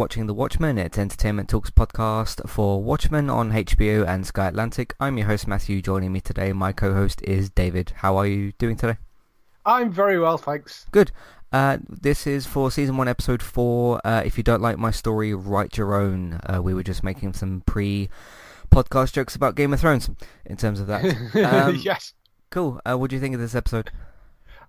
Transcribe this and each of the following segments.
watching The Watchmen. It's Entertainment Talks podcast for Watchmen on HBO and Sky Atlantic. I'm your host Matthew. Joining me today, my co-host is David. How are you doing today? I'm very well, thanks. Good. Uh, this is for season one, episode four. Uh, if you don't like my story, write your own. Uh, we were just making some pre-podcast jokes about Game of Thrones in terms of that. Um, yes. Cool. Uh, what do you think of this episode?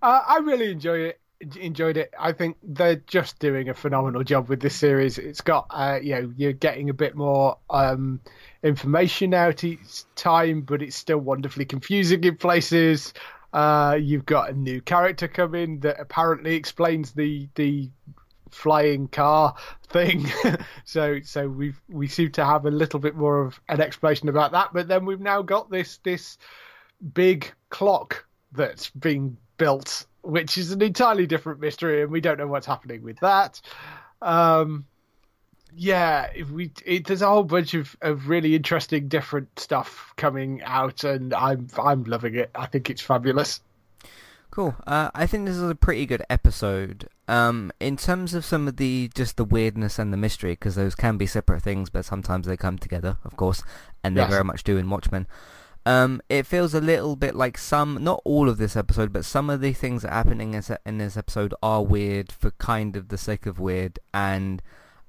Uh, I really enjoy it enjoyed it. I think they're just doing a phenomenal job with this series. It's got, uh, you know, you're getting a bit more um, information out each time, but it's still wonderfully confusing in places. Uh, you've got a new character come in that apparently explains the the flying car thing. so so we we seem to have a little bit more of an explanation about that. But then we've now got this this big clock that's being built which is an entirely different mystery, and we don't know what's happening with that. Um, yeah, we it, there's a whole bunch of, of really interesting, different stuff coming out, and I'm I'm loving it. I think it's fabulous. Cool. Uh, I think this is a pretty good episode. Um, in terms of some of the just the weirdness and the mystery, because those can be separate things, but sometimes they come together, of course, and they yes. very much do in Watchmen. Um, it feels a little bit like some, not all of this episode, but some of the things that are happening in this episode are weird for kind of the sake of weird, and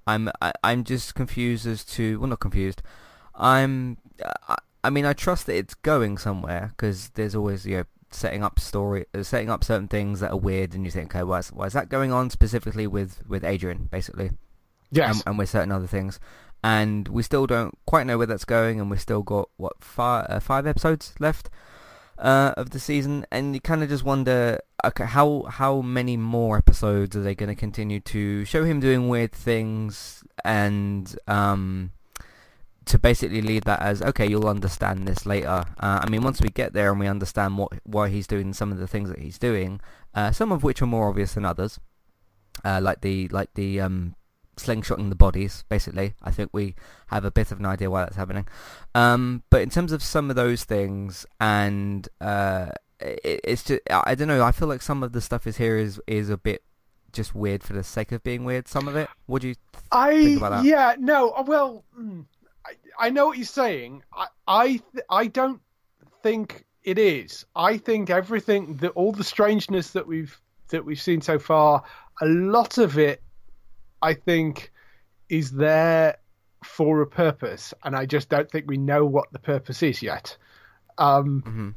I'm I, I'm just confused as to, well, not confused. I'm, I, I mean, I trust that it's going somewhere because there's always you know setting up story, uh, setting up certain things that are weird, and you think, okay, why is, why is that going on specifically with with Adrian, basically? Yes, and, and with certain other things and we still don't quite know where that's going, and we've still got what five uh, five episodes left uh, of the season, and you kind of just wonder, okay, how how many more episodes are they going to continue to show him doing weird things, and um, to basically leave that as okay, you'll understand this later. Uh, I mean, once we get there and we understand what why he's doing some of the things that he's doing, uh, some of which are more obvious than others, uh, like the like the um, slingshotting the bodies, basically. I think we have a bit of an idea why that's happening. Um, but in terms of some of those things, and uh, it, it's just, I don't know, I feel like some of the stuff is here is, is a bit just weird for the sake of being weird, some of it. What do you I, think about that? Yeah, no, uh, well, hmm, I, I know what you're saying. I, I, I don't think it is. I think everything, that all the strangeness that we've that we've seen so far, a lot of it I think is there for a purpose, and I just don't think we know what the purpose is yet. Um, mm-hmm.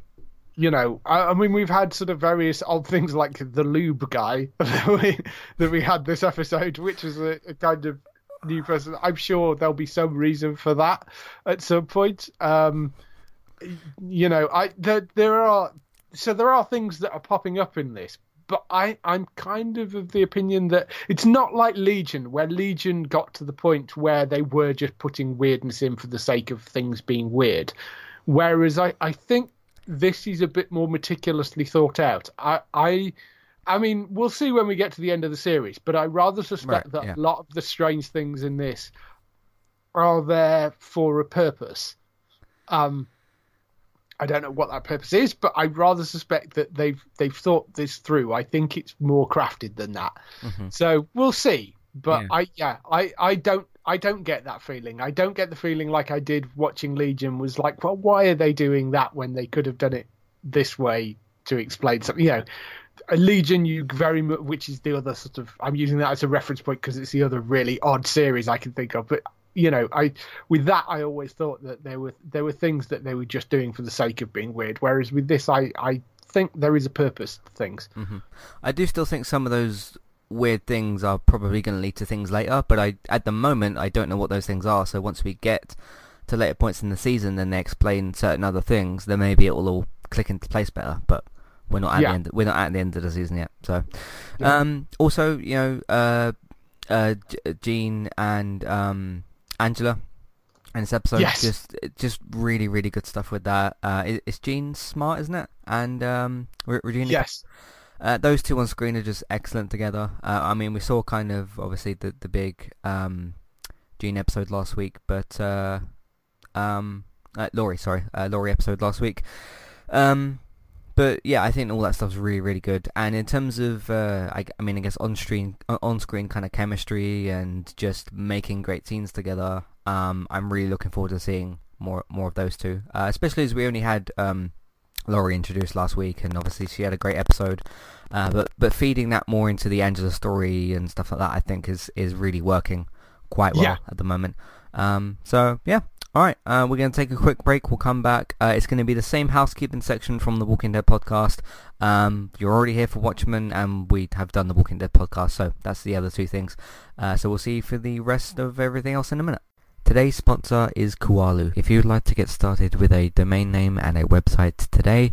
You know, I, I, mean, we've had sort of various odd things like the lube guy that we that we had this episode, which is a, a kind of new person. I'm sure there'll be some reason for that at some point. Um, you know, I there there are so there are things that are popping up in this, but I, I'm kind of of the opinion that it's not like Legion, where Legion got to the point where they were just putting weirdness in for the sake of things being weird. Whereas I, I think this is a bit more meticulously thought out. I, I, I mean, we'll see when we get to the end of the series, but I rather suspect right, that yeah. a lot of the strange things in this are there for a purpose. Um, I don't know what that purpose is, but I rather suspect that they've they've thought this through. I think it's more crafted than that. Mm-hmm. So we'll see. But yeah. I yeah, I, I don't I don't get that feeling. I don't get the feeling like I did watching Legion was like, well, why are they doing that when they could have done it this way to explain something? You know, a Legion, you very much, which is the other sort of. I'm using that as a reference point because it's the other really odd series I can think of. But you know, I with that I always thought that there were there were things that they were just doing for the sake of being weird. Whereas with this, I I think there is a purpose to things. Mm-hmm. I do still think some of those weird things are probably going to lead to things later, but I at the moment I don't know what those things are. So once we get to later points in the season, then they explain certain other things, then maybe it will all click into place better. But we're not at yeah. the end. We're not at the end of the season yet. So, yeah. um, also you know, uh, uh, Jean and um, Angela in this episode. Yes. Just just really, really good stuff with that. Uh, it's Jean Smart, isn't it? And um, Regina. Yes. Uh, those two on screen are just excellent together. Uh, I mean, we saw kind of obviously the the big um, Jean episode last week, but uh, um, uh, Laurie, sorry, uh, Laurie episode last week. Um, but yeah, I think all that stuff's really, really good. And in terms of, uh, I, I mean, I guess on-screen, on-screen kind of chemistry and just making great scenes together, um, I'm really looking forward to seeing more, more of those two. Uh, especially as we only had um, Laurie introduced last week, and obviously she had a great episode. Uh, but but feeding that more into the Angela story and stuff like that, I think is is really working quite well Yeah. at the moment. Um, so yeah, all right, uh, we're going to take a quick break. We'll come back. Uh, it's going to be the same housekeeping section from the Walking Dead podcast. Um, you're already here for Watchmen, and we have done the Walking Dead podcast, so that's the other two things. Uh, so we'll see you for the rest of everything else in a minute. Today's sponsor is Kualo. If you'd like to get started with a domain name and a website today,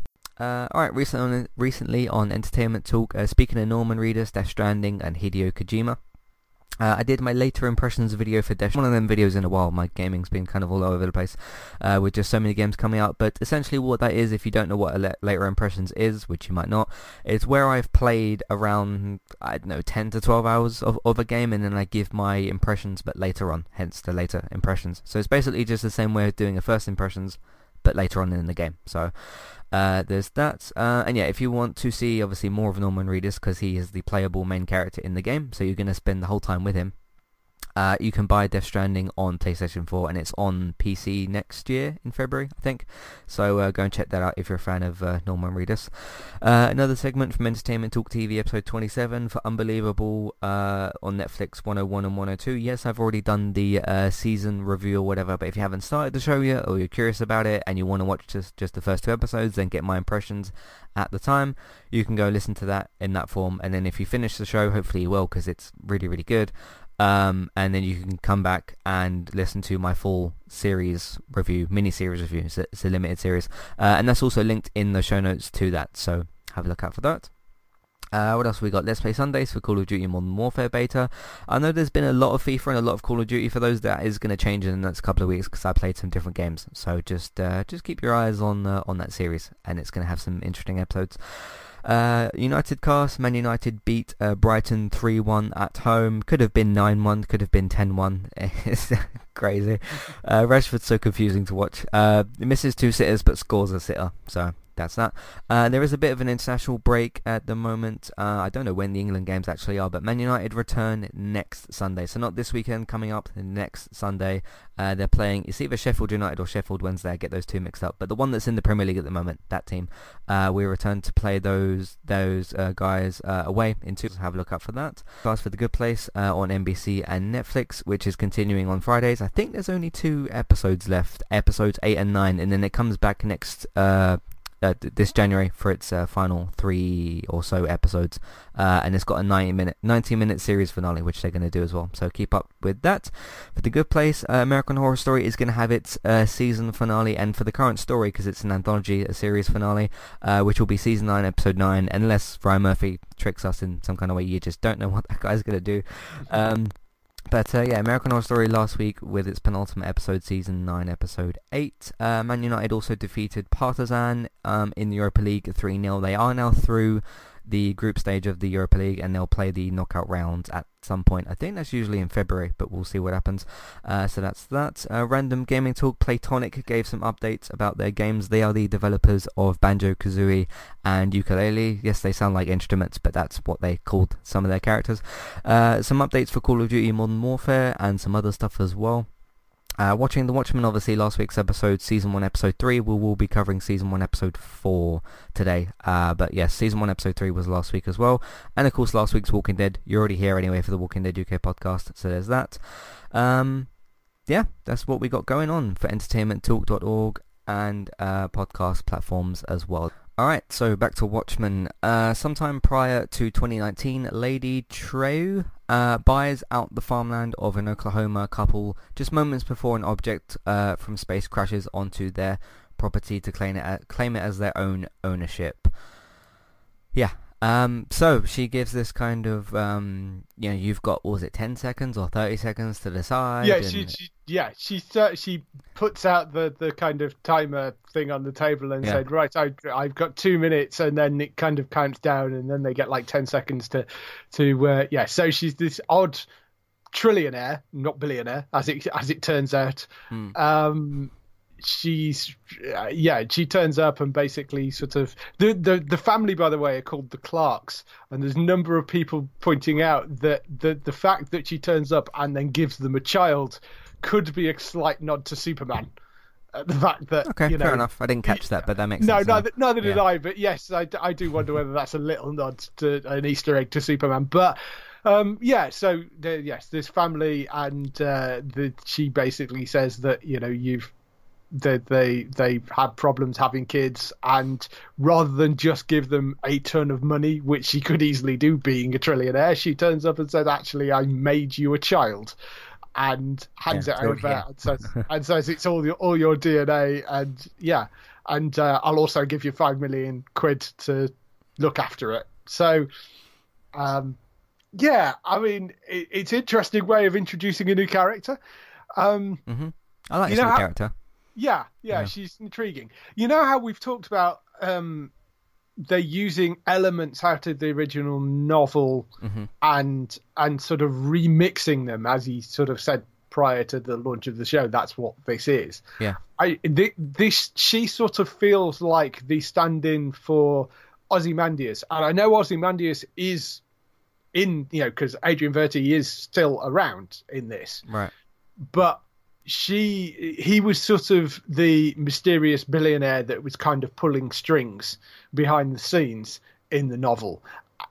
Uh, alright, recently on, recently on Entertainment Talk, uh, speaking of Norman Reedus, Death Stranding and Hideo Kojima, uh, I did my later impressions video for Death One of them videos in a while. My gaming's been kind of all over the place uh, with just so many games coming out. But essentially what that is, if you don't know what a later impressions is, which you might not, it's where I've played around, I don't know, 10 to 12 hours of, of a game and then I give my impressions but later on, hence the later impressions. So it's basically just the same way of doing a first impressions but later on in the game. So uh, there's that. Uh, and yeah, if you want to see obviously more of Norman Reedus because he is the playable main character in the game, so you're going to spend the whole time with him. Uh, you can buy Death Stranding on PlayStation 4 and it's on PC next year in February, I think. So uh, go and check that out if you're a fan of uh, Norman Reedus. Uh, another segment from Entertainment Talk TV episode 27 for Unbelievable uh, on Netflix 101 and 102. Yes, I've already done the uh, season review or whatever, but if you haven't started the show yet or you're curious about it and you want to watch just, just the first two episodes, then get my impressions at the time. You can go listen to that in that form and then if you finish the show, hopefully you will because it's really, really good. Um, and then you can come back and listen to my full series review, mini-series review. It's a, it's a limited series. Uh, and that's also linked in the show notes to that, so have a look out for that. Uh, what else we got? Let's Play Sundays for Call of Duty Modern Warfare beta. I know there's been a lot of FIFA and a lot of Call of Duty. For those, that is going to change in the next couple of weeks because I played some different games. So just uh, just keep your eyes on uh, on that series, and it's going to have some interesting episodes. Uh, United cast, Man United beat uh, Brighton 3-1 at home. Could have been 9-1, could have been 10-1. It's crazy. Uh, Rashford's so confusing to watch. Uh, misses two sitters but scores a sitter. So that's that. Uh, there is a bit of an international break at the moment. Uh, I don't know when the England games actually are, but Man United return next Sunday. So not this weekend coming up, next Sunday. Uh, they're playing, it's either Sheffield United or Sheffield Wednesday. I get those two mixed up. But the one that's in the Premier League at the moment, that team, uh, we return to play those those uh, guys uh, away in two. Have a look out for that. As for The Good Place on NBC and Netflix, which is continuing on Fridays. I think there's only two episodes left, episodes 8 and 9, and then it comes back next uh, uh, th- this January for its uh, final three or so episodes, uh, and it's got a 90 minute 90 minute series finale, which they're going to do as well. So keep up with that. For the Good Place, uh, American Horror Story is going to have its uh, season finale, and for the current story, because it's an anthology, a series finale, uh, which will be season nine, episode nine, unless Ryan Murphy tricks us in some kind of way. You just don't know what that guy's going to do. Um, but uh, yeah, American Horror Story last week with its penultimate episode, season 9, episode 8. Uh, Man United also defeated Partizan um, in the Europa League 3-0. They are now through the group stage of the Europa League, and they'll play the knockout rounds at some point. I think that's usually in February, but we'll see what happens. Uh, so that's that. Uh, Random Gaming Talk Playtonic gave some updates about their games. They are the developers of Banjo-Kazooie and Yooka-Laylee. Yes, they sound like instruments, but that's what they called some of their characters. Uh, some updates for Call of Duty Modern Warfare and some other stuff as well. Uh, watching The Watchmen, obviously, last week's episode, Season 1, Episode 3. We will be covering Season 1, Episode 4 today. Uh, but yes, Season 1, Episode 3 was last week as well. And of course, last week's Walking Dead. You're already here anyway for the Walking Dead UK podcast, so there's that. Um, yeah, that's what we got going on for entertainmenttalk.org and uh, podcast platforms as well. Alright, so back to Watchmen. Uh, sometime prior to 2019, Lady Trieu uh, buys out the farmland of an Oklahoma couple just moments before an object uh, from space crashes onto their property to claim it, claim it as their own ownership. Yeah, um, so she gives this kind of, um, you know, you've got, was it 10 seconds or 30 seconds to decide? Yeah, she, she, yeah, she, uh, she puts out the, the kind of timer thing on the table and Yeah. said, right, I, I've got two minutes, and then it kind of counts down, and then they get like 10 seconds to, to, uh, yeah. So she's this odd trillionaire, not billionaire, as it as it turns out. Hmm. Um, she's uh, yeah she turns up and basically sort of the, the the family by the way are called the clarks and there's a number of people pointing out that the the fact that she turns up and then gives them a child could be a slight nod to superman Uh, the fact that Okay, you know, fair enough. I didn't catch that, but that makes no, sense. now. neither, neither did Yeah. I. But yes, I, I do wonder whether that's a little nod to an Easter egg to Superman. But um, yeah, so the, yes, this family and uh, the, she basically says that you know you've they they they had problems having kids, and rather than just give them a ton of money, which she could easily do, being a trillionaire, she turns up and says, "Actually, I made you a child." And hands Yeah, it over here. and says, and says it's all your all your DNA, and yeah, and uh, I'll also give you five million quid to look after it. So, um, yeah, I mean, it, it's interesting way of introducing a new character. Um, I like this know character. yeah, yeah, Yeah. she's intriguing. You know how we've talked about um, they're using elements out of the original novel Mm-hmm. and and sort of remixing them, as he sort of said prior to the launch of the show. That's what this is. Yeah. I thi- this she sort of feels like the stand-in for Ozymandias, and I know Ozymandias is in you know because Adrian Veidt is still around in this Right. but she he was sort of the mysterious billionaire that was kind of pulling strings behind the scenes in the novel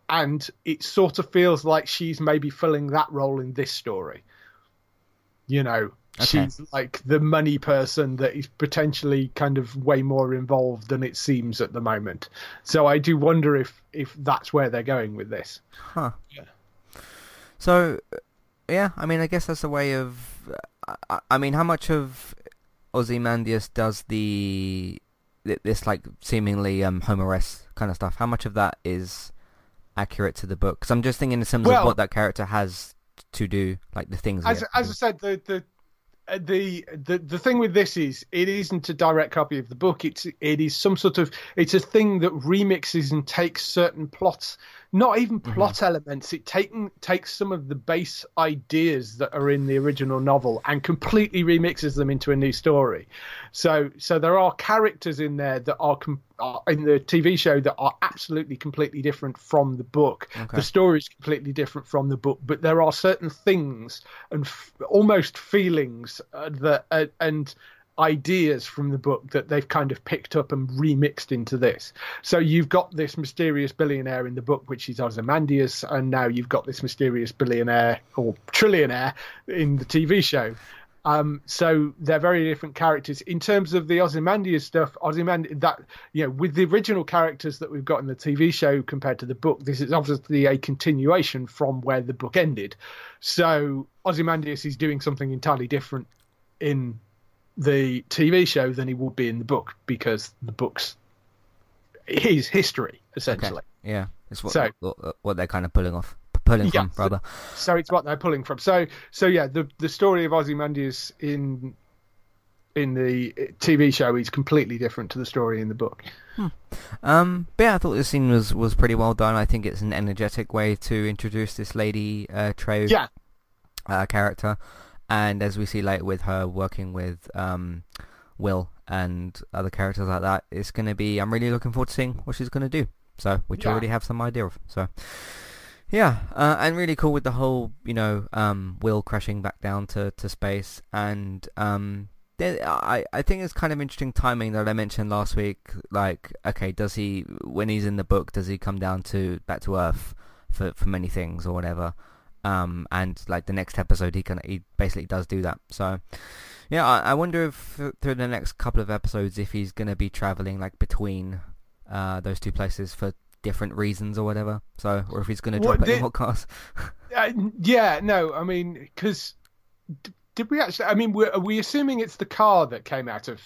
and it sort of feels like she's maybe filling that role in this story you know Okay. she's like the money person that is potentially kind of way more involved than it seems at the moment so i do wonder if if that's where they're going with this Huh. Yeah. So, yeah, I mean, I guess that's a way of. I, I- mean, how much of Ozymandias does the this like seemingly um Homer-esque kind of stuff? How much of that is accurate to the book? Because I'm just thinking in terms Well- of what that character has to do, like the things. as as I said, the the uh, the the the thing with this is it isn't a direct copy of the book. It's it is some sort of it's a thing that remixes and takes certain plots, not even plot elements. It taken takes some of the base ideas that are in the original novel and completely remixes them into a new story. So so there are characters in there that are, com- are in the TV show that are absolutely completely different from the book. Okay. The story is completely different from the book, but there are certain things and f- almost feelings uh, that uh, and ideas from the book that they've kind of picked up and remixed into this. So you've got this mysterious billionaire in the book, which is Ozymandias, and now you've got this mysterious billionaire or trillionaire in the TV show. Um, so they're very different characters in terms of the Ozymandias stuff. Ozymandias, that you know, with the original characters that we've got in the TV show compared to the book, this is obviously a continuation from where the book ended. So Ozymandias is doing something entirely different in the TV show than he would be in the book because the book's his history Okay. essentially. Yeah, it's what So- what, what they're kind of pulling off, pulling Yeah, from rather. so it's what they're pulling from. So so yeah, the the story of Ozymandias in in the TV show is completely different to the story in the book. Um, but yeah, I thought this scene was, was pretty well done. I think it's an energetic way to introduce this lady uh, Trey Yeah, uh, character, and as we see later with her working with um, Will and other characters like that, it's going to be. I'm really looking forward to seeing what she's going to do. So, which I already have some idea of. So, yeah, uh, and really cool with the whole, you know, um, Will crashing back down to, to space, and um, there, I I think it's kind of interesting timing that I mentioned last week. Like, okay, does he when he's in the book, does he come down to back to Earth for for many things or whatever? Um, and like the next episode, he can he basically does do that. So, yeah, I, I wonder if through the next couple of episodes, if he's gonna be traveling like between uh those two places for different reasons or whatever. So, or if he's gonna What drop it in did- what cars? uh, yeah. No, I mean, because did we actually? I mean, we're, are we assuming it's the car that came out of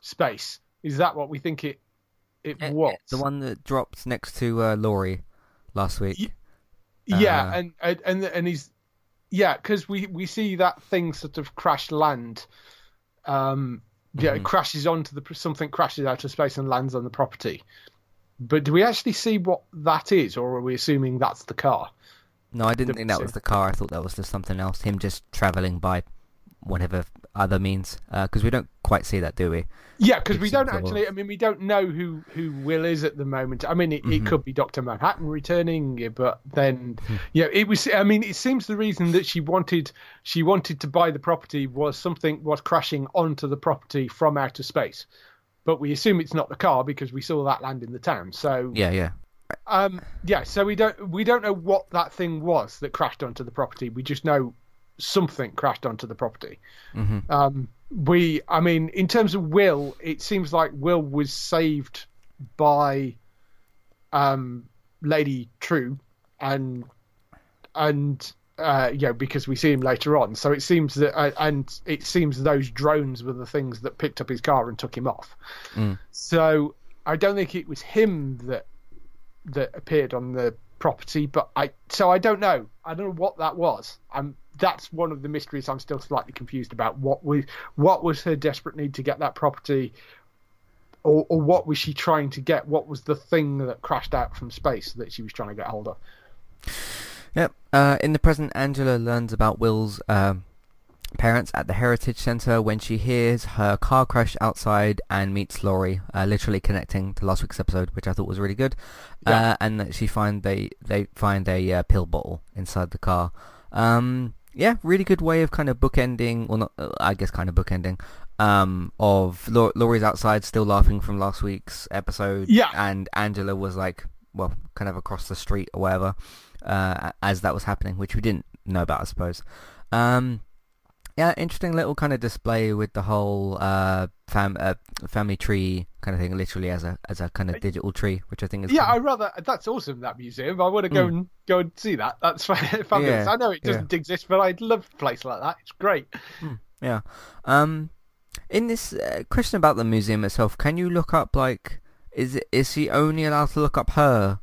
space? Is that what we think it it Eh, eh, was? the one that dropped next to uh, Laurie last week. Ye- Yeah, Uh, and and and he's yeah, because we we see that thing sort of crash land. Um, yeah, it Mhm. crashes onto the something crashes out of space and lands on the property. But do we actually see what that is, or are we assuming that's the car? No, I didn't Didn't think that see. was the car. I thought that was just something else. Him just traveling by whatever other means. Because we don't quite see that, do we? Yeah, because we don't actually. I mean, we don't know who who Will is at the moment. I mean, it, Mhm. it could be Doctor Manhattan returning, but then, Hmm. yeah, it was. I mean, it seems the reason that she wanted she wanted to buy the property was something was crashing onto the property from outer space. But we assume it's not the car because we saw that land in the town. So Yeah, yeah. um, yeah, so we don't we don't know what that thing was that crashed onto the property. We just know something crashed onto the property. hmm Um, we, I mean, in terms of Will, it seems like Will was saved by um, Lady Trieu, and and uh, you know because we see him later on. So it seems that, uh, and it seems those drones were the things that picked up his car and took him off. Mm. So I don't think it was him that that appeared on the property, but I so I don't know. I don't know what that was. I'm that's one of the mysteries I'm still slightly confused about. What was what was her desperate need to get that property, or or what was she trying to get? What was the thing that crashed out from space that she was trying to get hold of? Yep. Uh, in the present, Angela learns about Will's um, parents at the Heritage Centre when she hears her car crash outside and meets Laurie, uh, literally connecting to last week's episode, which I thought was really good. Yeah. Uh, and that she find they they find a uh, pill bottle inside the car. Um, yeah, really good way of kind of bookending, or not uh, I guess kind of bookending. Um, of Lau- Laurie's outside, still laughing from last week's episode. Yeah. and Angela was like, well, kind of across the street or whatever uh, as that was happening, which we didn't know about, I suppose. Um, yeah, interesting little kind of display with the whole uh, fam uh, family tree kind of thing, literally as a as a kind of digital tree, which I think is Yeah, cool. I rather that's awesome. That museum, I want to go Mm. and go and see that. That's fabulous. Yeah, I know it doesn't exist, but I'd love a place like that. It's great. yeah. Um, in this uh, question about the museum itself, can you look up like is it, is she only allowed to look up her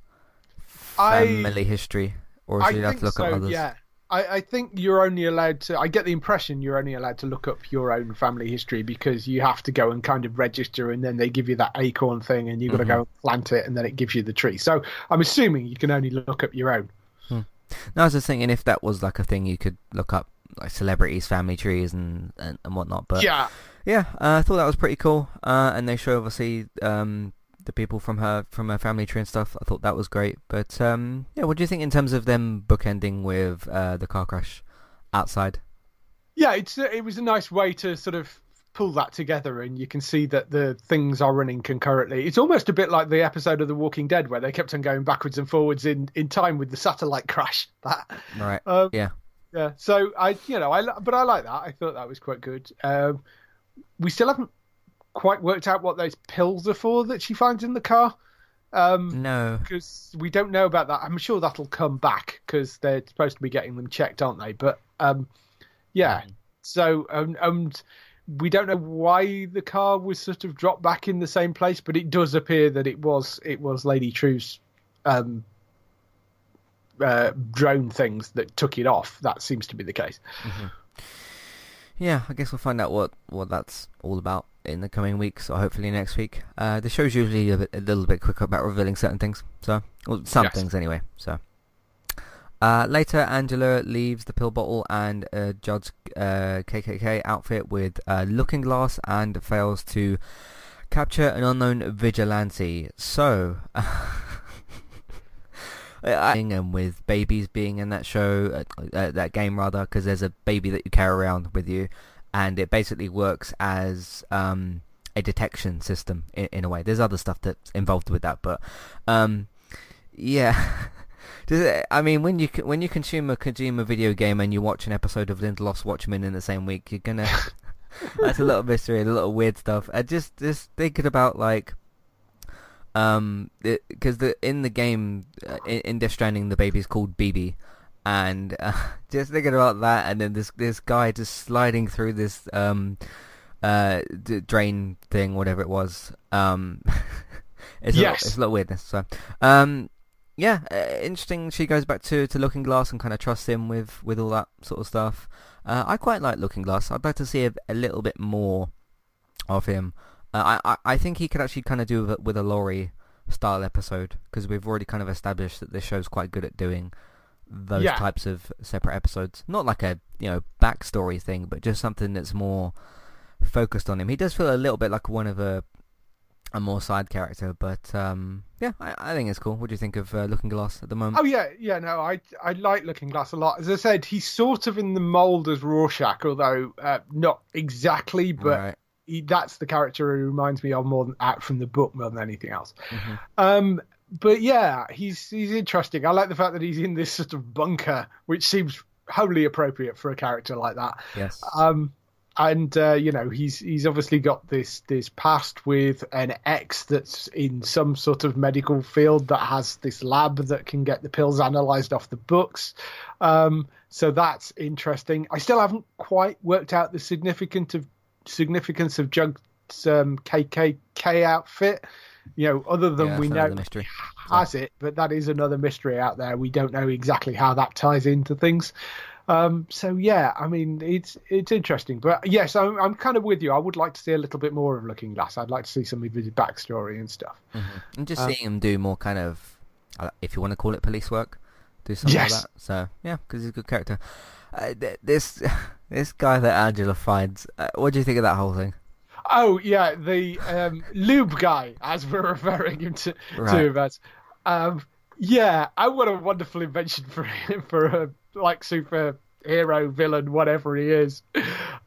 I- family history, or is I she allowed to look so. up others? Yeah, I, I think you're only allowed to. I get the impression you're only allowed to look up your own family history because you have to go and kind of register, and then they give you that acorn thing, and you've got to Mhm. go and plant it, and then it gives you the tree. So I'm assuming you can only look up your own. No, I was just thinking if that was like a thing you could look up like celebrities, family trees, and and, and whatnot. But yeah, Yeah, uh, I thought that was pretty cool. Uh, and they show obviously um, the people from her from her family tree and stuff. I thought that was great. But um, yeah, what do you think in terms of them bookending with uh, the car crash outside? yeah. It's it was a nice way to sort of pull that together, and you can see that the things are running concurrently. It's almost a bit like the episode of The Walking Dead where they kept on going backwards and forwards in in time with the satellite crash. That Right. Um, Yeah. Yeah. So I, you know, I but I like that. I thought that was quite good. Um, we still haven't quite worked out what those pills are for that she finds in the car. Um, No. because we don't know about that. I'm sure that'll come back because they're supposed to be getting them checked, aren't they? But um, yeah. So um, um, we don't know why the car was sort of dropped back in the same place, but it does appear that it was it was Lady Trieu's um, uh, drone things that took it off. That seems to be the case. Yeah, I guess we'll find out what, what that's all about in the coming weeks, or hopefully next week. Uh, the show's usually a, bit, a little bit quicker about revealing certain things, so well, some Yes. things anyway. So uh, later, Angela leaves the pill bottle and uh, Judd's uh, KKK outfit with uh, Looking Glass and fails to capture an unknown vigilante. So. And with babies being in that show, uh, uh, that game rather, because there's a baby that you carry around with you, and it basically works as um, a detection system in, in a way. There's other stuff that's involved with that, but um, yeah. I mean, when you when you consume a Kojima video game and you watch an episode of Lindelof Watchmen in the same week, you're gonna. that's a little mystery, a little weird stuff. I just just thinking about like, um, because the in the game uh, in, in Death Stranding, the baby's called BB, and uh, just thinking about that, and then this this guy just sliding through this um uh d- drain thing, whatever it was. Um, it's a Yes. little, it's a little weirdness. So, um, yeah, uh, interesting. She goes back to, to Looking Glass and kind of trusts him with, with all that sort of stuff. Uh, I quite like Looking Glass. I'd like to see a, a little bit more of him. Uh, I, I think he could actually kind of do with, a- with a Laurie style episode because we've already kind of established that this show's quite good at doing those Yeah. types of separate episodes. Not like a you know backstory thing, but just something that's more focused on him. He does feel a little bit like one of a a more side character, but um, yeah, I, I think it's cool. What do you think of uh, Looking Glass at the moment? Oh yeah, yeah. No, I I like Looking Glass a lot. As I said, he's sort of in the mold as Rorschach, although uh, not exactly. But right. He, that's the character who reminds me of more than Act from the book more than anything else. Mhm. Um, but yeah, he's he's interesting. I like the fact that he's in this sort of bunker, which seems wholly appropriate for a character like that. Yes. Um, and uh, you know he's he's obviously got this this past with an ex that's in some sort of medical field that has this lab that can get the pills analyzed off the books. Um, so that's interesting. I still haven't quite worked out the significance of significance of Judd's um, KKK outfit. You know, other than yeah, we know mystery. has it, but that is another mystery out there. We don't know exactly how that ties into things. Um, so yeah, I mean, it's it's interesting, but yes, I'm I'm kind of with you. I would like to see a little bit more of Looking Glass. I'd like to see some of his backstory and stuff. Mhm. And just Uh, seeing him do more kind of, uh, if you want to call it police work, do something Yes. like that. So yeah, because he's a good character. Uh, th- this this guy that Angela finds, uh, what do you think of that whole thing? Oh yeah, the um, lube guy, as we're referring him to, Right. to him as. Um, yeah, I what a wonderful invention for him for a like superhero villain, whatever he is.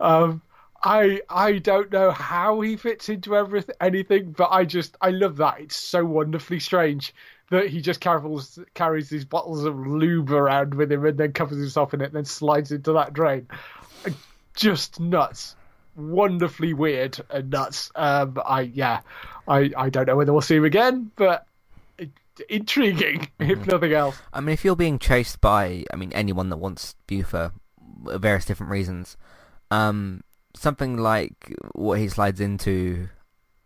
Um, I I don't know how he fits into everything anything, but I just I love that. It's so wonderfully strange that he just carries carries these bottles of lube around with him and then covers himself in it and then slides into that drain. Just nuts wonderfully weird and nuts. Um, I yeah, I I don't know whether we'll see him again, but intriguing if nothing else. I mean, if you're being chased by, I mean, anyone that wants you for various different reasons, um, something like what he slides into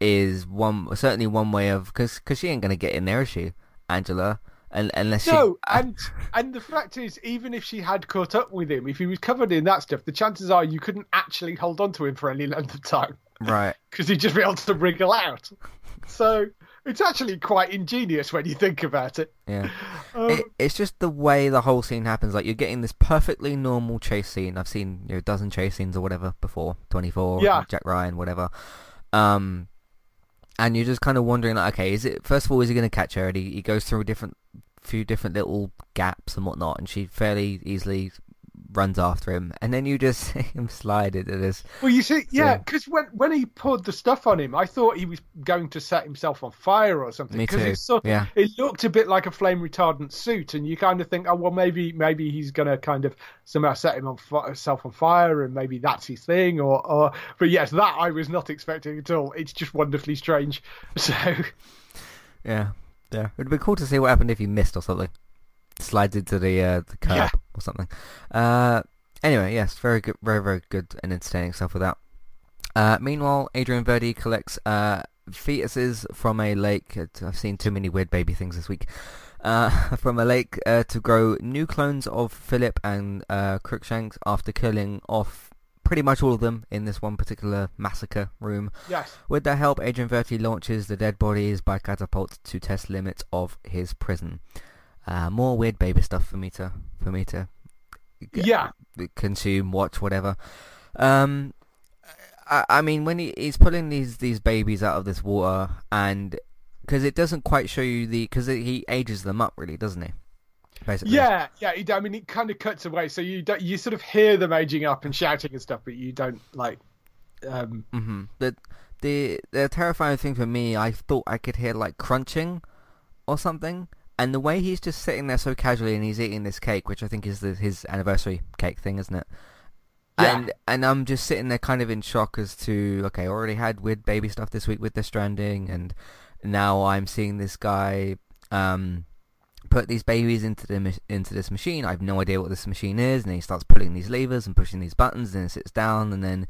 is one certainly one way of because cause she ain't gonna get in there, is she, Angela? And, unless she, No, and and the fact is, even if she had caught up with him, if he was covered in that stuff, the chances are you couldn't actually hold on to him for any length of time right. because he'd just be able to wriggle out. So it's actually quite ingenious when you think about it. Yeah. Um, it, it's just the way the whole scene happens. Like you're getting this perfectly normal chase scene. I've seen you know a dozen chase scenes or whatever before. Twenty four, Yeah. Jack Ryan, whatever. Um, and you're just kind of wondering, like, okay, is it first of all is he going to catch her? And he, he goes through different few different little gaps and whatnot, and she fairly easily runs after him, and then you just see him slide into this. Well, you see, yeah, because when when he poured the stuff on him, I thought he was going to set himself on fire or something. Me Because too, it sort yeah. it looked a bit like a flame retardant suit, and you kind of think, oh well, maybe maybe he's going to kind of somehow set him on himself on fire, and maybe that's his thing, or or. But yes, that I was not expecting at all. It's just wonderfully strange. So Yeah, yeah. It'd be cool to see what happened if you missed or something. Slides into the uh, the curb Yeah. or something. Uh, anyway, yes, very good, very very good and entertaining stuff with that. Uh, meanwhile, Adrian Veidt collects uh, fetuses from a lake. I've seen too many weird baby things this week. Uh, from a lake uh, to grow new clones of Philip and uh, Crookshanks after killing off pretty much all of them in this one particular massacre room. Yes. With their help, Adrian Veidt launches the dead bodies by catapult to test limits of his prison. Uh, more weird baby stuff for me to for me to Yeah. consume, watch, whatever. Um, I, I mean, when he, he's pulling these these babies out of this water, and because it doesn't quite show you the because he ages them up, really, doesn't he? Basically. Yeah, yeah. I mean, it kind of cuts away, so you don't, you sort of hear them aging up and shouting and stuff, but you don't like. Um, hmm The the the terrifying thing for me, I thought I could hear like crunching, or something. And the way he's just sitting there so casually and he's eating this cake, which I think is the, his anniversary cake thing, isn't it? Yeah. And and I'm just sitting there kind of in shock as to okay, I already had weird baby stuff this week with the stranding, and now I'm seeing this guy um, put these babies into the into this machine. I have no idea what this machine is, and he starts pulling these levers and pushing these buttons, and then it sits down, and then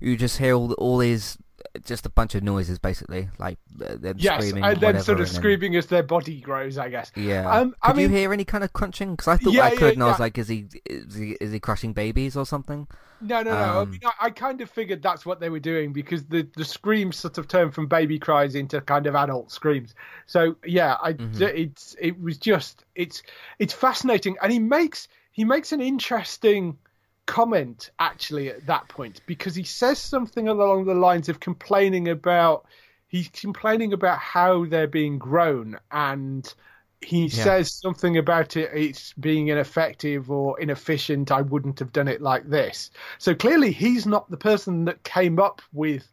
you just hear all all these just a bunch of noises basically, like uh, them yes, screaming, and then sort of then- screaming as their body grows, I guess. yeah. Um, I could you hear any kind of crunching? Because I thought Yeah, I yeah, could, and I was like, is he is he is he crushing babies or something? No, no, no. I, Um, mean, I, I kind of figured that's what they were doing because the, the screams sort of turned from baby cries into kind of adult screams. So yeah, I Mhm. it's it was just it's it's fascinating, and he makes he makes an interesting comment actually at that point because he says something along the lines of complaining about he's complaining about how they're being grown and he Yeah. says something about it it's being ineffective or inefficient i wouldn't have done it like this. So clearly he's not the person that came up with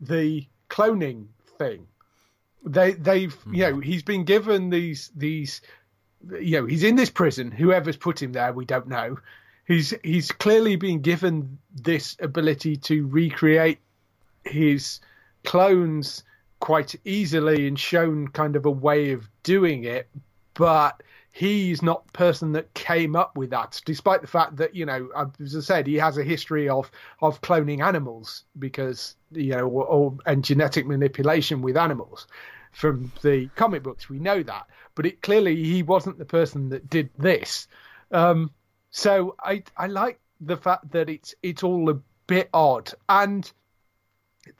the cloning thing. They they've you mm-hmm. know he's been given these these you know he's in this prison whoever's put him there we don't know he's he's clearly been given this ability to recreate his clones quite easily and shown kind of a way of doing it but he's not the person that came up with that despite the fact that you know as i said he has a history of of cloning animals because you know or, or and genetic manipulation with animals from the comic books. We know that but it clearly he wasn't the person that did this. Um so i i like the fact that it's it's all a bit odd. And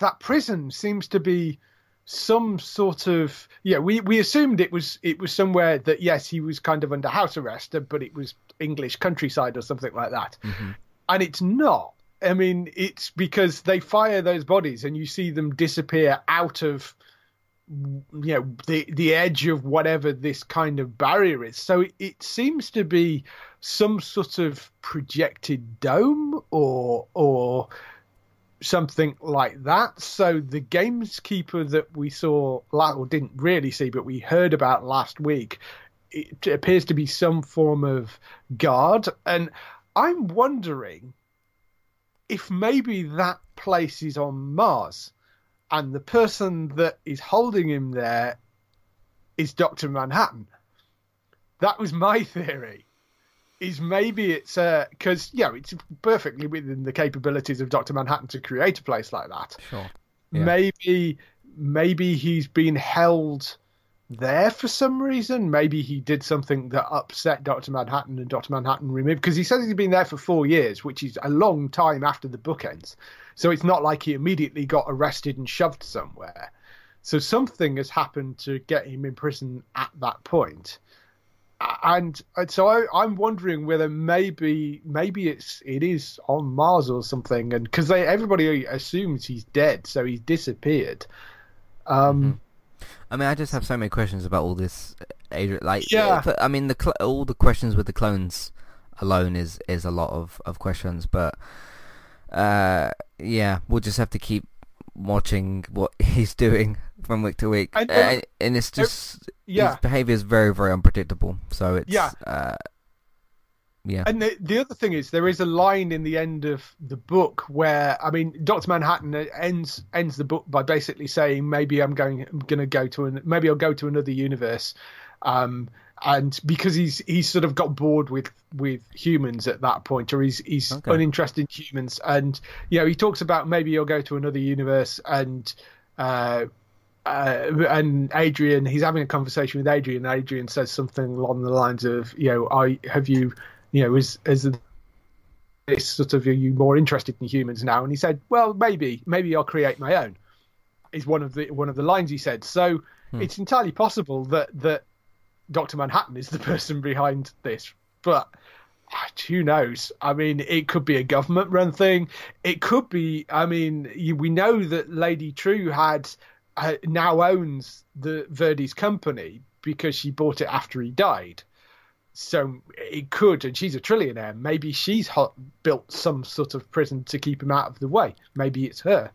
that prison seems to be some sort of yeah we we assumed it was it was somewhere that yes he was kind of under house arrest but it was english countryside or something like that. Mm-hmm. And it's not. I mean it's because they fire those bodies and you see them disappear out of you know the the edge of whatever this kind of barrier is so it, it seems to be some sort of projected dome or or something like that. So the gameskeeper that we saw, or didn't really see, but we heard about last week, it appears to be some form of guard. And I'm wondering if maybe that place is on Mars, and the person that is holding him there is Doctor Manhattan. That was my theory is maybe it's uh, because you know it's perfectly within the capabilities of Doctor Manhattan to create a place like that. Sure. Yeah. Maybe maybe he's been held there for some reason. Maybe he did something that upset Doctor Manhattan and Doctor Manhattan removed because he says he's been there for four years, which is a long time after the book ends. So it's not like he immediately got arrested and shoved somewhere. So something has happened to get him in prison at that point and, and so I, I'm wondering whether maybe maybe it's it is on Mars or something, and because they everybody assumes he's dead, so he's disappeared. Um, I mean, I just have so many questions about all this. uh, Adrian, like, Yeah. but, I mean, the cl- all the questions with the clones alone is is a lot of of questions, but uh, yeah, we'll just have to keep watching what he's doing from week to week, And- uh, and it's just yeah, his behavior is very very unpredictable. So it's Yeah. uh, yeah, And the, the other thing is, there is a line in the end of the book where, I mean, Doctor Manhattan ends ends the book by basically saying, maybe I'm going, I'm going to go to an, maybe I'll go to another universe, um, and because he's he's sort of got bored with with humans at that point, or he's he's Okay. uninterested in humans, and you know, he talks about maybe he'll go to another universe and. Uh, uh, and Adrian, he's having a conversation with Adrian. Adrian says something along the lines of, you know, I have you, you know, as as this sort of are you more interested in humans now? And he said, well, maybe, maybe I'll create my own. Is one of the one of the lines he said. So Hmm. it's entirely possible that that Doctor Manhattan is the person behind this, but ah, who knows? I mean, it could be a government-run thing. It could be. I mean, we know that Lady Trieu had uh, now owns the Veidt's company because she bought it after he died. So it could, and she's a trillionaire. Maybe she's hot, built some sort of prison to keep him out of the way. Maybe it's her.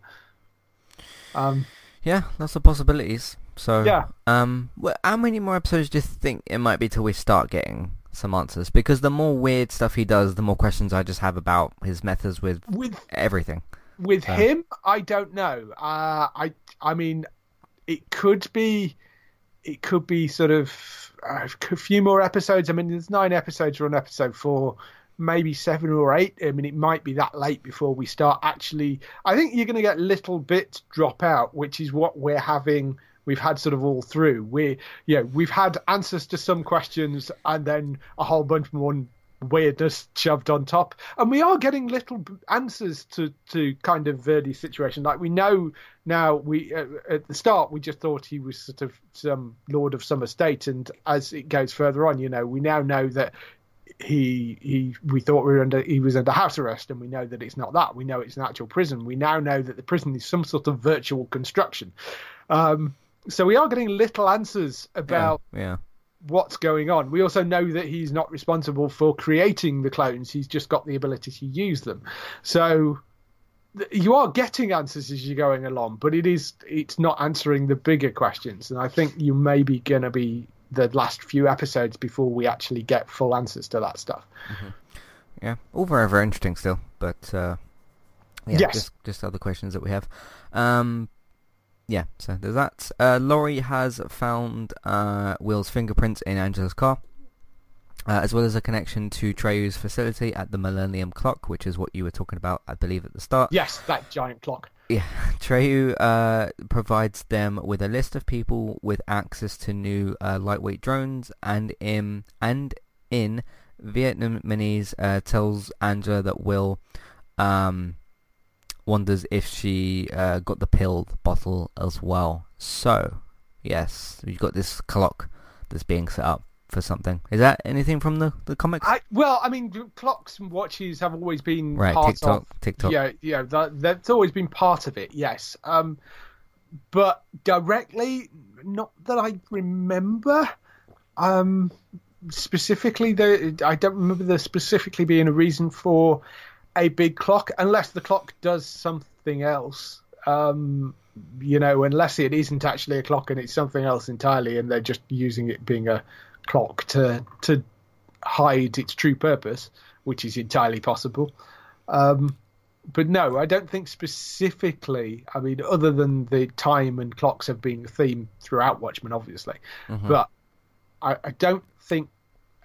Um, Yeah, that's the possibilities. So, Yeah. Um, how many more episodes do you think it might be till we start getting some answers? Because the more weird stuff he does, the more questions I just have about his methods with with everything. with Uh. him, I don't know. Uh, I I mean, it could be, it could be sort of uh, a few more episodes. I mean, there's nine episodes. We're on episode four, maybe seven or eight. I mean, it might be that late before we start actually. I think you're going to get little bits drop out, which is what we're having. We've had sort of all through. We, yeah, we've had answers to some questions, and then a whole bunch more weirdness shoved on top. And we are getting little answers to, to kind of Veidt's situation. Like we know now, we uh, at the start we just thought he was sort of some lord of some estate, and as it goes further on, you know, we now know that he he we thought we were under he was under house arrest, and we know that it's not that. We know it's an actual prison. We now know that the prison is some sort of virtual construction. Um, so we are getting little answers about Yeah. what's going on. We also know that he's not responsible for creating the clones. He's just got the ability to use them. So you are getting answers as you're going along, but it is it's not answering the bigger questions. And I think you may be going to be the last few episodes before we actually get full answers to that stuff. Yeah, all very very interesting still, but uh, yeah, Yes. just just other questions that we have. Um, yeah, so there's that. Uh, Laurie has found uh, Will's fingerprints in Angela's car, uh, as well as a connection to Trieu's facility at the Millennium Clock, which is what you were talking about, I believe, at the start. Yes, that giant clock. Yeah, Treyu uh, provides them with a list of people with access to new uh, lightweight drones, and in and in Vietnamese uh, tells Angela that Will um, wonders if she uh, got the pill bottle as well. So, yes, you've got this clock that's being set up for something. Is that anything from the, the comics? I, well, I mean, clocks and watches have always been right, part TikTok, of TikTok. Yeah, yeah, that, that's always been part of it. Yes, um, but directly, not that I remember. Um, specifically, there, I don't remember there specifically being a reason for a big clock, unless the clock does something else. Um, you know, unless it isn't actually a clock and it's something else entirely, and they're just using it being a clock to to hide its true purpose, which is entirely possible. Um, but no, I don't think specifically. I mean, other than the time and clocks have been a theme throughout Watchmen, obviously, but I, I don't think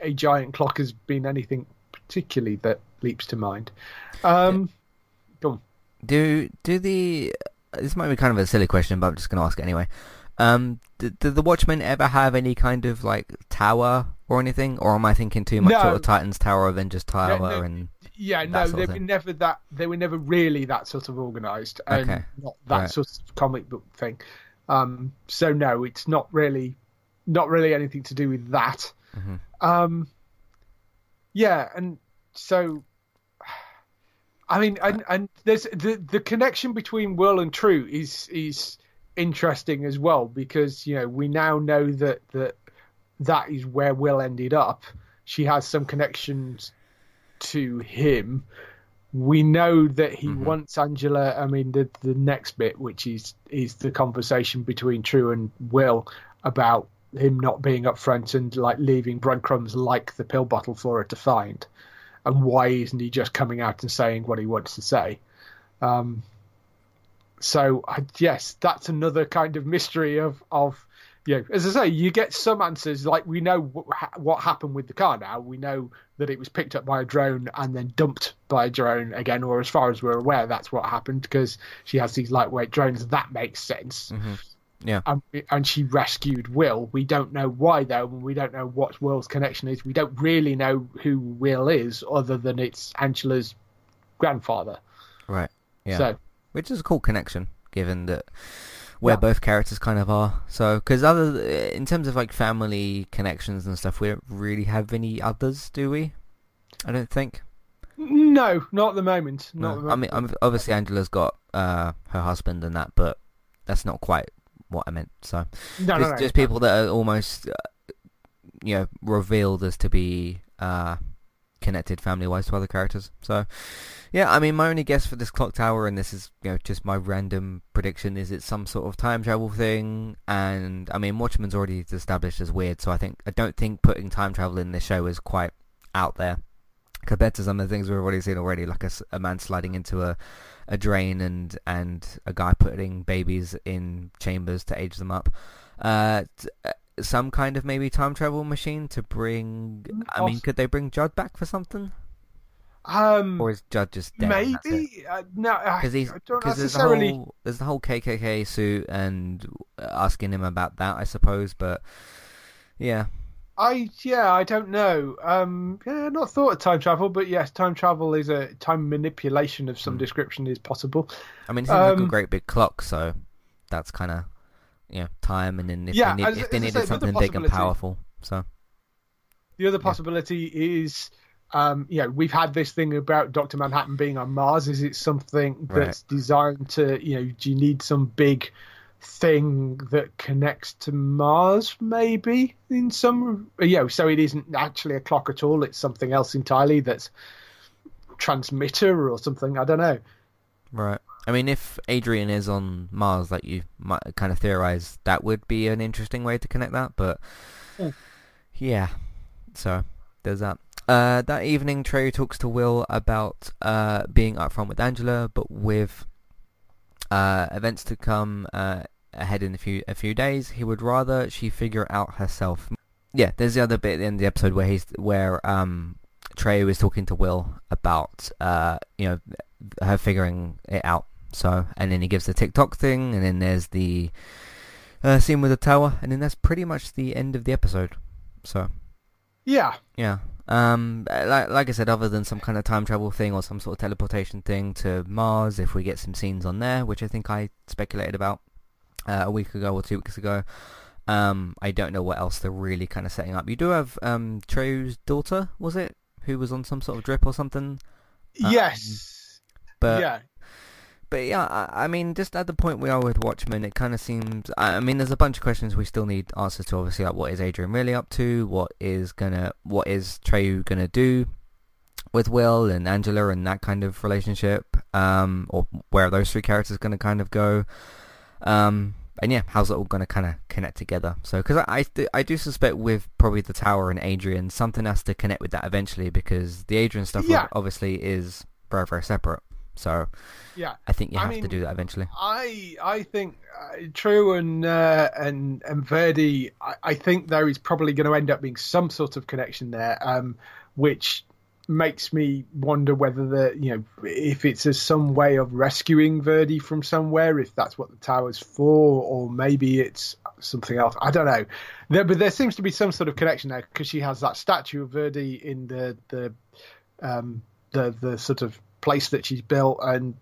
a giant clock has been anything particularly that leaps to mind. Um, on. Do do the this might be kind of a silly question, but I'm just going to ask it anyway. Um, did, did the Watchmen ever have any kind of like tower or anything, or am I thinking too much No. sort of Titans Tower, Avengers Tower, no. and Yeah, no, they were never that. They were never really that sort of organised, and Okay. not that Right. sort of comic book thing. Um, so no, it's not really, not really anything to do with that. Mhm. Um, yeah, and so, I mean, and, and there's the the connection between Will and Trieu is is interesting as well because you know we now know that that that is where Will ended up. She has some connections to him. We know that he Mhm. wants Angela. I mean, the the next bit, which is is the conversation between Trieu and Will about him not being upfront and like leaving breadcrumbs like the pill bottle for her to find, and why isn't he just coming out and saying what he wants to say? Um, so yes, that's another kind of mystery of of you know, as I say, you get some answers like we know what, ha- what happened with the car now. We know that it was picked up by a drone and then dumped by a drone again, or as far as we're aware, that's what happened because she has these lightweight drones. That makes sense. Yeah, And, and she rescued Will. We don't know why though, and we don't know what Will's connection is. We don't really know who Will is, other than it's Angela's grandfather. Right. Yeah. So Which is a cool connection, given that where Yeah. both characters kind of are. So, because other in terms of like family connections and stuff, we don't really have any others, do we? I don't think. no, not at the moment. Not at the No. I mean, obviously Angela's got uh, her husband and that, but that's not quite what I meant. So, no, no, just, no, just people that are almost, uh, you know, revealed as to be uh, connected family-wise to other characters. So, yeah, I mean, my only guess for this clock tower, and this is, you know, just my random prediction, is it's some sort of time travel thing. And I mean, Watchmen's already established as weird, so I think I don't think putting time travel in this show is quite out there compared to some of the things we've already seen already, like a man sliding into a a drain and and a guy putting babies in chambers to age them up. Uh, t- uh, some kind of maybe time travel machine to bring. I mean, could they bring Judd back for something, um, or is Judd just dead? and that's it? maybe uh, no. Because he's because there's the necessarily. whole there's the whole KKK suit and asking him about that, I suppose. But yeah, I yeah, I don't know. Um, yeah, not thought of time travel, but yes, time travel is a time manipulation of some Hmm. description is possible. I mean, it seems like a Um, great big clock, so that's kind of you know time. And then if Yeah, they, need, as- if they needed say, something big and powerful, so The other possibility is, um, you know, we've had this thing about Doctor Manhattan being on Mars. Is it something Right. that's designed to, you know, do you need some big thing that connects to Mars? Maybe in some, you know, so it isn't actually a clock at all. It's something else entirely that's transmitter or something. I don't know. Right. I mean, if Adrian is on Mars, like you might kind of theorize, that would be an interesting way to connect that. But Mm. yeah, so there's that. Uh, that evening, Trieu talks to Will about uh, being upfront with Angela, but with uh, events to come uh, ahead in a few a few days, he would rather she figure out herself. Yeah, there's the other bit at the end of the episode where he's where um, Trieu was talking to Will about uh, you know her figuring it out. So, and then he gives the TikTok thing, and then there's the uh, scene with the tower, and then that's pretty much the end of the episode. So, Yeah, yeah. Um, like like I said, other than some kind of time travel thing or some sort of teleportation thing to Mars, if we get some scenes on there, which I think I speculated about uh, a week ago or two weeks ago. Um, I don't know what else they're really kind of setting up. You do have um Trieu's daughter, was it, who was on some sort of drip or something? Um, yes, But yeah, but yeah, I, I mean, just at the point we are with Watchmen, it kind of seems. I, I mean, there's a bunch of questions we still need answers to. Obviously, like what is Adrian really up to? What is gonna, what is Trieu gonna do with Will and Angela and that kind of relationship? Um, or where are those three characters gonna kind of go? Um, and yeah, how's it all gonna kind of connect together? So, because I, I, th- I do suspect with probably the Tower and Adrian, something has to connect with that eventually because the Adrian stuff Yeah. obviously is very very separate. So. yeah. I think you I have to do that eventually. I I think uh, Trieu and uh, and and Veidt. I, I think there is probably going to end up being some sort of connection there, um, which makes me wonder whether the you know if it's a, some way of rescuing Veidt from somewhere, if that's what the tower's for, or maybe it's something else. I don't know. There, but there seems to be some sort of connection there because she has that statue of Veidt in the the um, the the sort of place that she's built and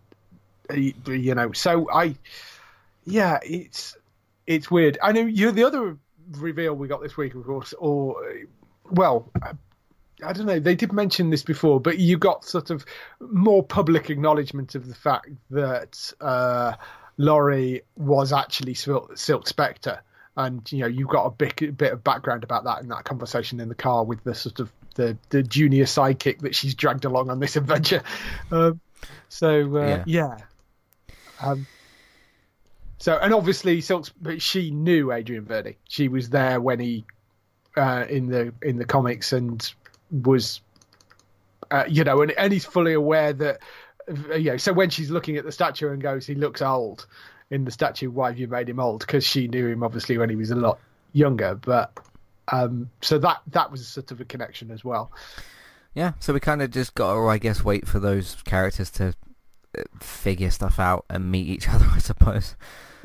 you know so i yeah it's it's weird. I know you the other reveal we got this week of course or well i don't know they did mention this before but you got sort of more public acknowledgement of the fact that uh laurie was actually silk, silk spectre. And you know you've got a bit, bit of background about that in that conversation in the car with the sort of the, the junior sidekick that she's dragged along on this adventure um, so uh, Yeah. yeah. Um, so and obviously Silks, but she knew Adrian Veidt. She was there when he uh, in the in the comics and was, uh, you know, and, and he's fully aware that, you know. So when she's looking at the statue and goes, "He looks old," in the statue, why have you made him old? Because she knew him obviously when he was a lot younger, but. Um, so that that was sort of a connection as well. Yeah, so we kind of just got to, I guess, wait for those characters to uh, figure stuff out and meet each other, I suppose.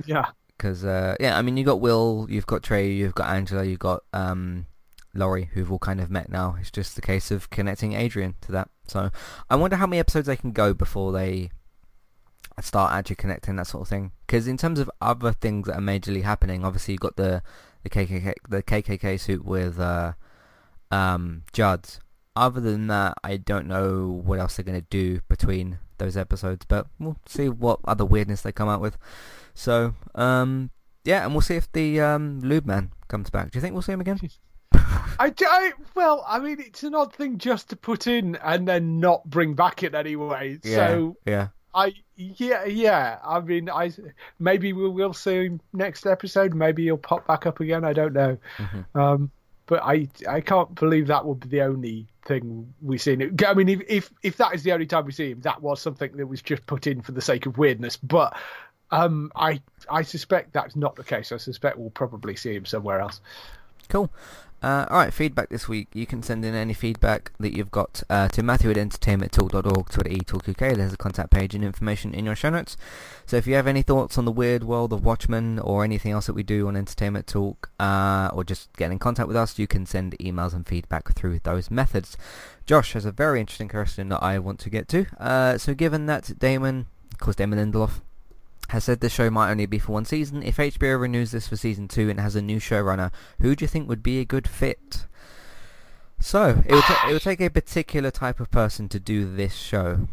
Yeah, Because, uh, yeah, I mean, you got Will, you've got Trieu, you've got Angela, you've got um, Laurie, who've all kind of met now. It's just a case of connecting Adrian to that. So I wonder how many episodes they can go before they start actually connecting that sort of thing. Because in terms of other things that are majorly happening, obviously you've got the the KKK the KKK suit with uh, um, Judd. Other than that, I don't know what else they're going to do between those episodes, but we'll see what other weirdness they come out with. So, um, yeah, and we'll see if the um, Lube Man comes back. Do you think we'll see him again? I, I, well, I mean, it's an odd thing just to put in and then not bring back in anyway. Yeah, So yeah. I, yeah, yeah. I mean, I maybe we will see him next episode. Maybe he'll pop back up again. I don't know. Mhm. Um, but I, I can't believe that would be the only thing we see. him. I mean, if, if if that is the only time we see him, that was something that was just put in for the sake of weirdness. But um, I, I suspect that's not the case. I suspect we'll probably see him somewhere else. Cool. Uh, alright, feedback this week. You can send in any feedback that you've got uh, to Matthew at entertainmenttalk.org, Twitter eTalkUK. There's a contact page and information in your show notes. So if you have any thoughts on the weird world of Watchmen or anything else that we do on Entertainment Talk, uh, or just get in contact with us, you can send emails and feedback through those methods. Josh has a very interesting question that I want to get to. Uh, so given that Damon, of course Damon Lindelof, has said the show might only be for one season. If HBO renews this for season two and has a new showrunner, who do you think would be a good fit? So it would, ta- it would take a particular type of person to do this show.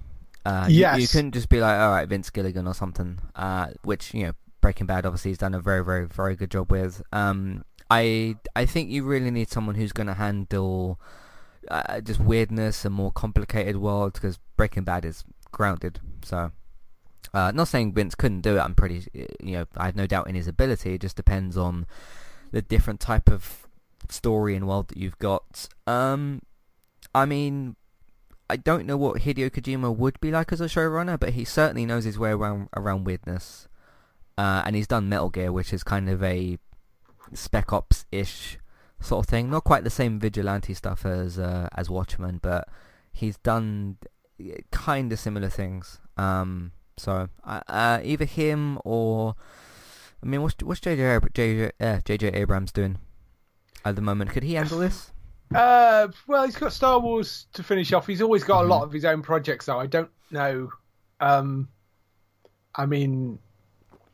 Uh, you- you, couldn't just be like, all right, Vince Gilligan or something. Uh, which you know, Breaking Bad obviously has done a very, very, very good job with. Um, I I think you really need someone who's going to handle uh, just weirdness and more complicated worlds because Breaking Bad is grounded. So uh, not saying Vince couldn't do it. I'm pretty, you know, I have no doubt in his ability. It just depends on the different type of story and world that you've got. Um, I mean, I don't know what Hideo Kojima would be like as a showrunner, but he certainly knows his way around around weirdness. Uh, and he's done Metal Gear, which is kind of a Spec Ops ish sort of thing. Not quite the same vigilante stuff as uh, as Watchmen, but he's done kind of similar things. Um, so uh, uh, either him or I mean, what's what's JJ JJ uh, JJ Abrams doing at the moment? Could he handle this? Uh, well, he's got Star Wars to finish off. He's always got Mhm. a lot of his own projects, though. I don't know. Um, I mean,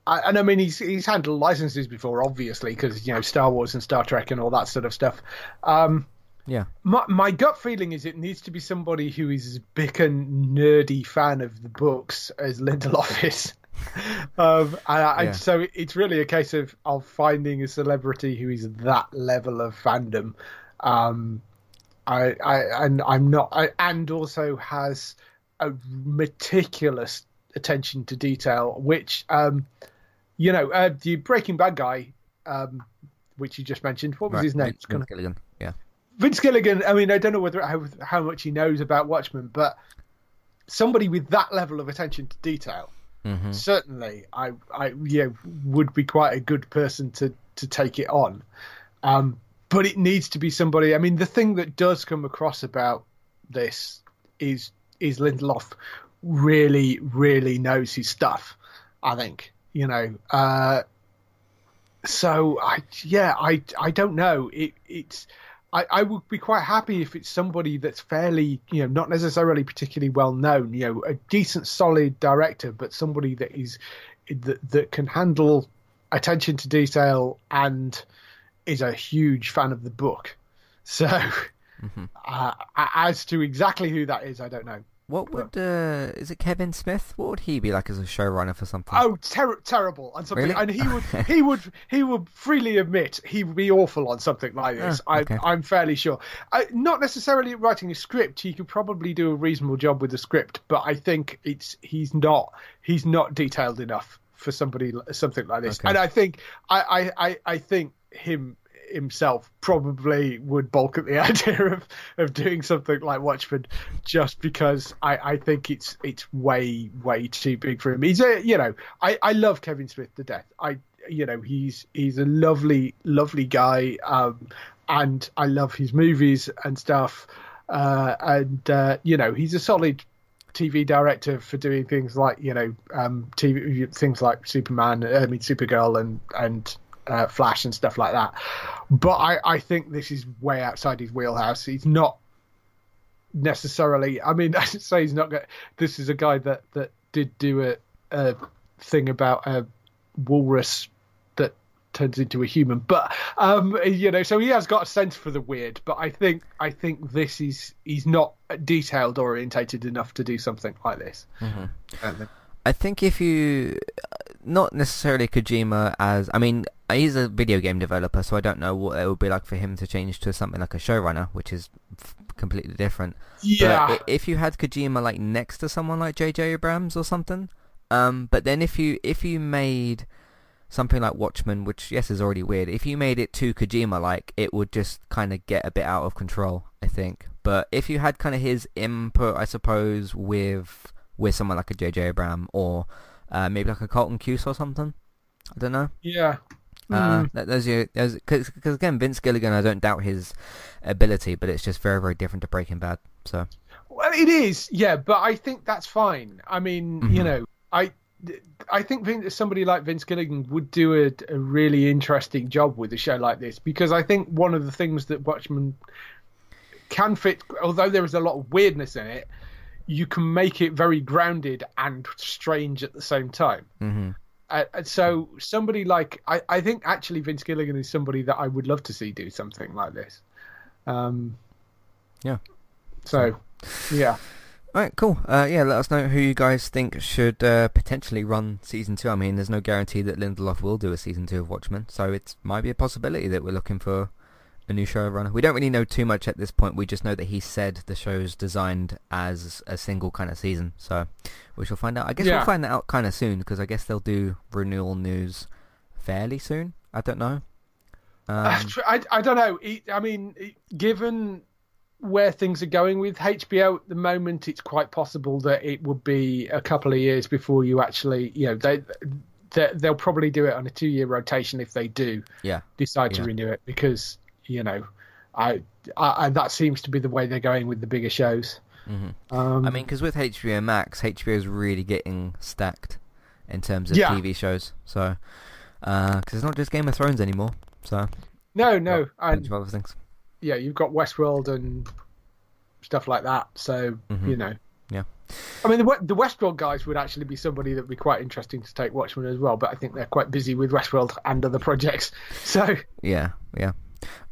I, and I mean he's he's handled licenses before, obviously, because you know Star Wars and Star Trek and all that sort of stuff. Um, Yeah. my my gut feeling is it needs to be somebody who is as big a nerdy fan of the books as Lindelof is. um, and I, Yeah. so it's really a case of of finding a celebrity who is that level of fandom. Um, I, I and I'm not, I, and also has a meticulous attention to detail, which um, you know, uh, the Breaking Bad guy, um, which you just mentioned, what was Right, his name? Vince- Vince Gilligan. Vince Gilligan. I mean, I don't know whether how how much he knows about Watchmen, but somebody with that level of attention to detail, hmm certainly, I I yeah would be quite a good person to to take it on. Um, but it needs to be somebody. I mean, the thing that does come across about this is is Lindelof really really knows his stuff. I think you know. Uh, so I yeah I I don't know it it's I, I would be quite happy if it's somebody that's fairly you know not necessarily particularly well known you know a decent solid director but somebody that is that that can handle attention to detail and is a huge fan of the book so Mhm. uh, as to exactly who that is I don't know What would uh, is it Kevin Smith? What would he be like as a showrunner for something? Oh, ter- terrible on something, Really? and he would he would he would freely admit he would be awful on something like this. Ah, okay. I, I'm fairly sure. I, not necessarily writing a script. He could probably do a reasonable job with the script, but I think it's he's not he's not detailed enough for somebody something like this. Okay. And I think I, I, I think him himself probably would balk at the idea of, of doing something like Watchmen just because I, I think it's it's way way too big for him. He's a you know I, I love Kevin Smith to death. I you know he's he's a lovely lovely guy um, and I love his movies and stuff uh, and uh, you know he's a solid TV director for doing things like you know um, TV things like Superman I mean Supergirl and and uh, Flash and stuff like that. But I, I think this is way outside his wheelhouse. He's not necessarily. I mean, I should say he's not. This is a guy that that did do a, a thing about a walrus that turns into a human. But um, you know, so he has got a sense for the weird. But I think I think this is he's not detailed orientated enough to do something like this. Mm-hmm. I think if you, not necessarily Kojima as, I mean, he's a video game developer, so I don't know what it would be like for him to change to something like a showrunner, which is f- completely different. Yeah. But if you had Kojima like next to someone like J.J. Abrams or something, um, but then if you if you made something like Watchmen, which yes is already weird, if you made it too Kojima like, it would just kind of get a bit out of control, I think. But if you had kind of his input, I suppose, with with someone like a J.J. Abrams or uh, maybe like a Carlton Cuse or something, I don't know. Yeah. Uh, mm. There's your, because again, Vince Gilligan, I don't doubt his ability, but it's just very, very different to Breaking Bad. So, well, it is, yeah, but I think that's fine. I mean, mm-hmm. you know, I, I think somebody like Vince Gilligan would do a, a, really interesting job with a show like this because I think one of the things that Watchmen can fit, although there is a lot of weirdness in it, you can make it very grounded and strange at the same time. Mm-hmm. Uh, so somebody like I, I think actually Vince Gilligan is somebody that I would love to see do something like this. Um, yeah. So, yeah. All right, cool. Uh, yeah, let us know who you guys think should uh, potentially run season two. I mean, there's no guarantee that Lindelof will do a season two of Watchmen, so it might be a possibility that we're looking for a new showrunner. We don't really know too much at this point. We just know that he said the show's designed as a single kind of season. So we shall find out. I guess yeah. we'll find that out kind of soon because I guess they'll do renewal news fairly soon. I don't know. Um, I, I don't know. I mean, given where things are going with HBO at the moment, it's quite possible that it would be a couple of years before you actually, you know, they, they they'll probably do it on a two-year rotation if they do yeah. decide yeah. to renew it because you know, I, I, that seems to be the way they're going with the bigger shows. Mm-hmm. Um, I mean, because with HBO Max, HBO is really getting stacked in terms of yeah. TV shows. So, because uh, it's not just Game of Thrones anymore. So, no, no, and other things. Yeah, you've got Westworld and stuff like that. So mm-hmm. you know, yeah. I mean, the the Westworld guys would actually be somebody that would be quite interesting to take Watchmen as well. But I think they're quite busy with Westworld and other projects. So yeah, yeah.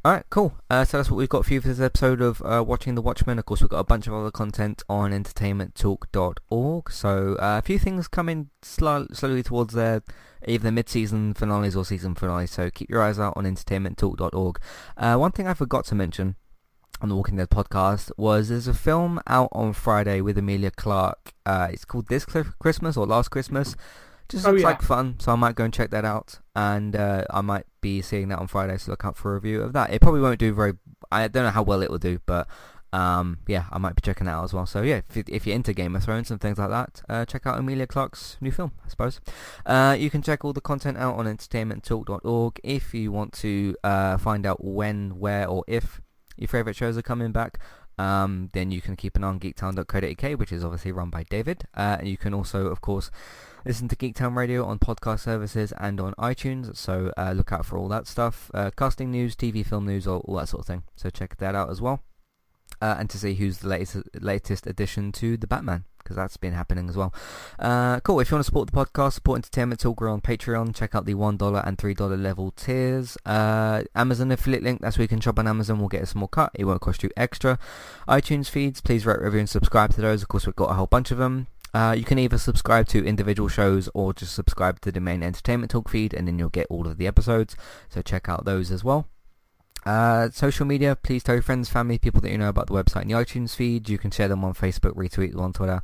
Alright, cool. Uh, so that's what we've got for you for this episode of uh, Watching the Watchmen. Of course, we've got a bunch of other content on entertainmenttalk.org. So uh, a few things coming sl- slowly towards their either mid-season finales or season finales. So keep your eyes out on entertainmenttalk.org. Uh, one thing I forgot to mention on the Walking Dead podcast was there's a film out on Friday with Emilia Clarke. Uh, it's called This Christmas or Last Christmas. Just oh, looks yeah. like fun, so I might go and check that out, and uh, I might be seeing that on Friday, so look out for a review of that. It probably won't do very, I don't know how well it will do, but um, yeah, I might be checking that out as well. So yeah, if, if you're into Game of Thrones and things like that, uh, check out Emilia Clarke's new film, I suppose. Uh, you can check all the content out on entertainmenttalk.org if you want to uh, find out when, where, or if your favourite shows are coming back. Um, then you can keep an eye on geektown.co.uk, which is obviously run by David. Uh, and you can also, of course, Listen to Geektown Radio on podcast services and on iTunes, so uh, look out for all that stuff. Uh, casting news, TV film news, all, all, that sort of thing. So check that out as well. Uh, and to see who's the latest latest addition to the Batman, because that's been happening as well. Uh, cool. If you want to support the podcast, support Entertainment Talk, we're on Patreon. Check out the $1 and $3 level tiers. Uh, Amazon affiliate link, that's where you can shop on Amazon. We'll get a small cut. It won't cost you extra. iTunes feeds, please rate, review, and subscribe to those. Of course, we've got a whole bunch of them. Uh, you can either subscribe to individual shows or just subscribe to the main Entertainment Talk feed and then you'll get all of the episodes. So check out those as well. Uh, social media, please tell your friends, family, people that you know about the website and the iTunes feed. You can share them on Facebook, retweet them on Twitter,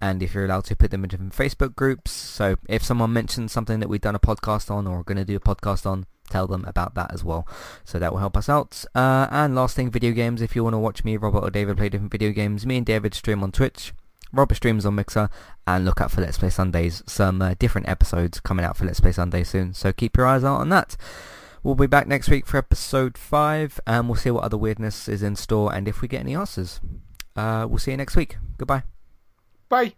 and if you're allowed to, put them in different Facebook groups. So if someone mentions something that we've done a podcast on or are going to do a podcast on, tell them about that as well. So that will help us out. Uh, and last thing, video games. If you want to watch me, Robert, or David play different video games, me and David stream on Twitch. Robert streams on Mixer, and look out for Let's Play Sundays. Some uh, different episodes coming out for Let's Play Sunday soon, so keep your eyes out on that. We'll be back next week for episode 5, and we'll see what other weirdness is in store, and if we get any answers. Uh, we'll see you next week. Goodbye. Bye.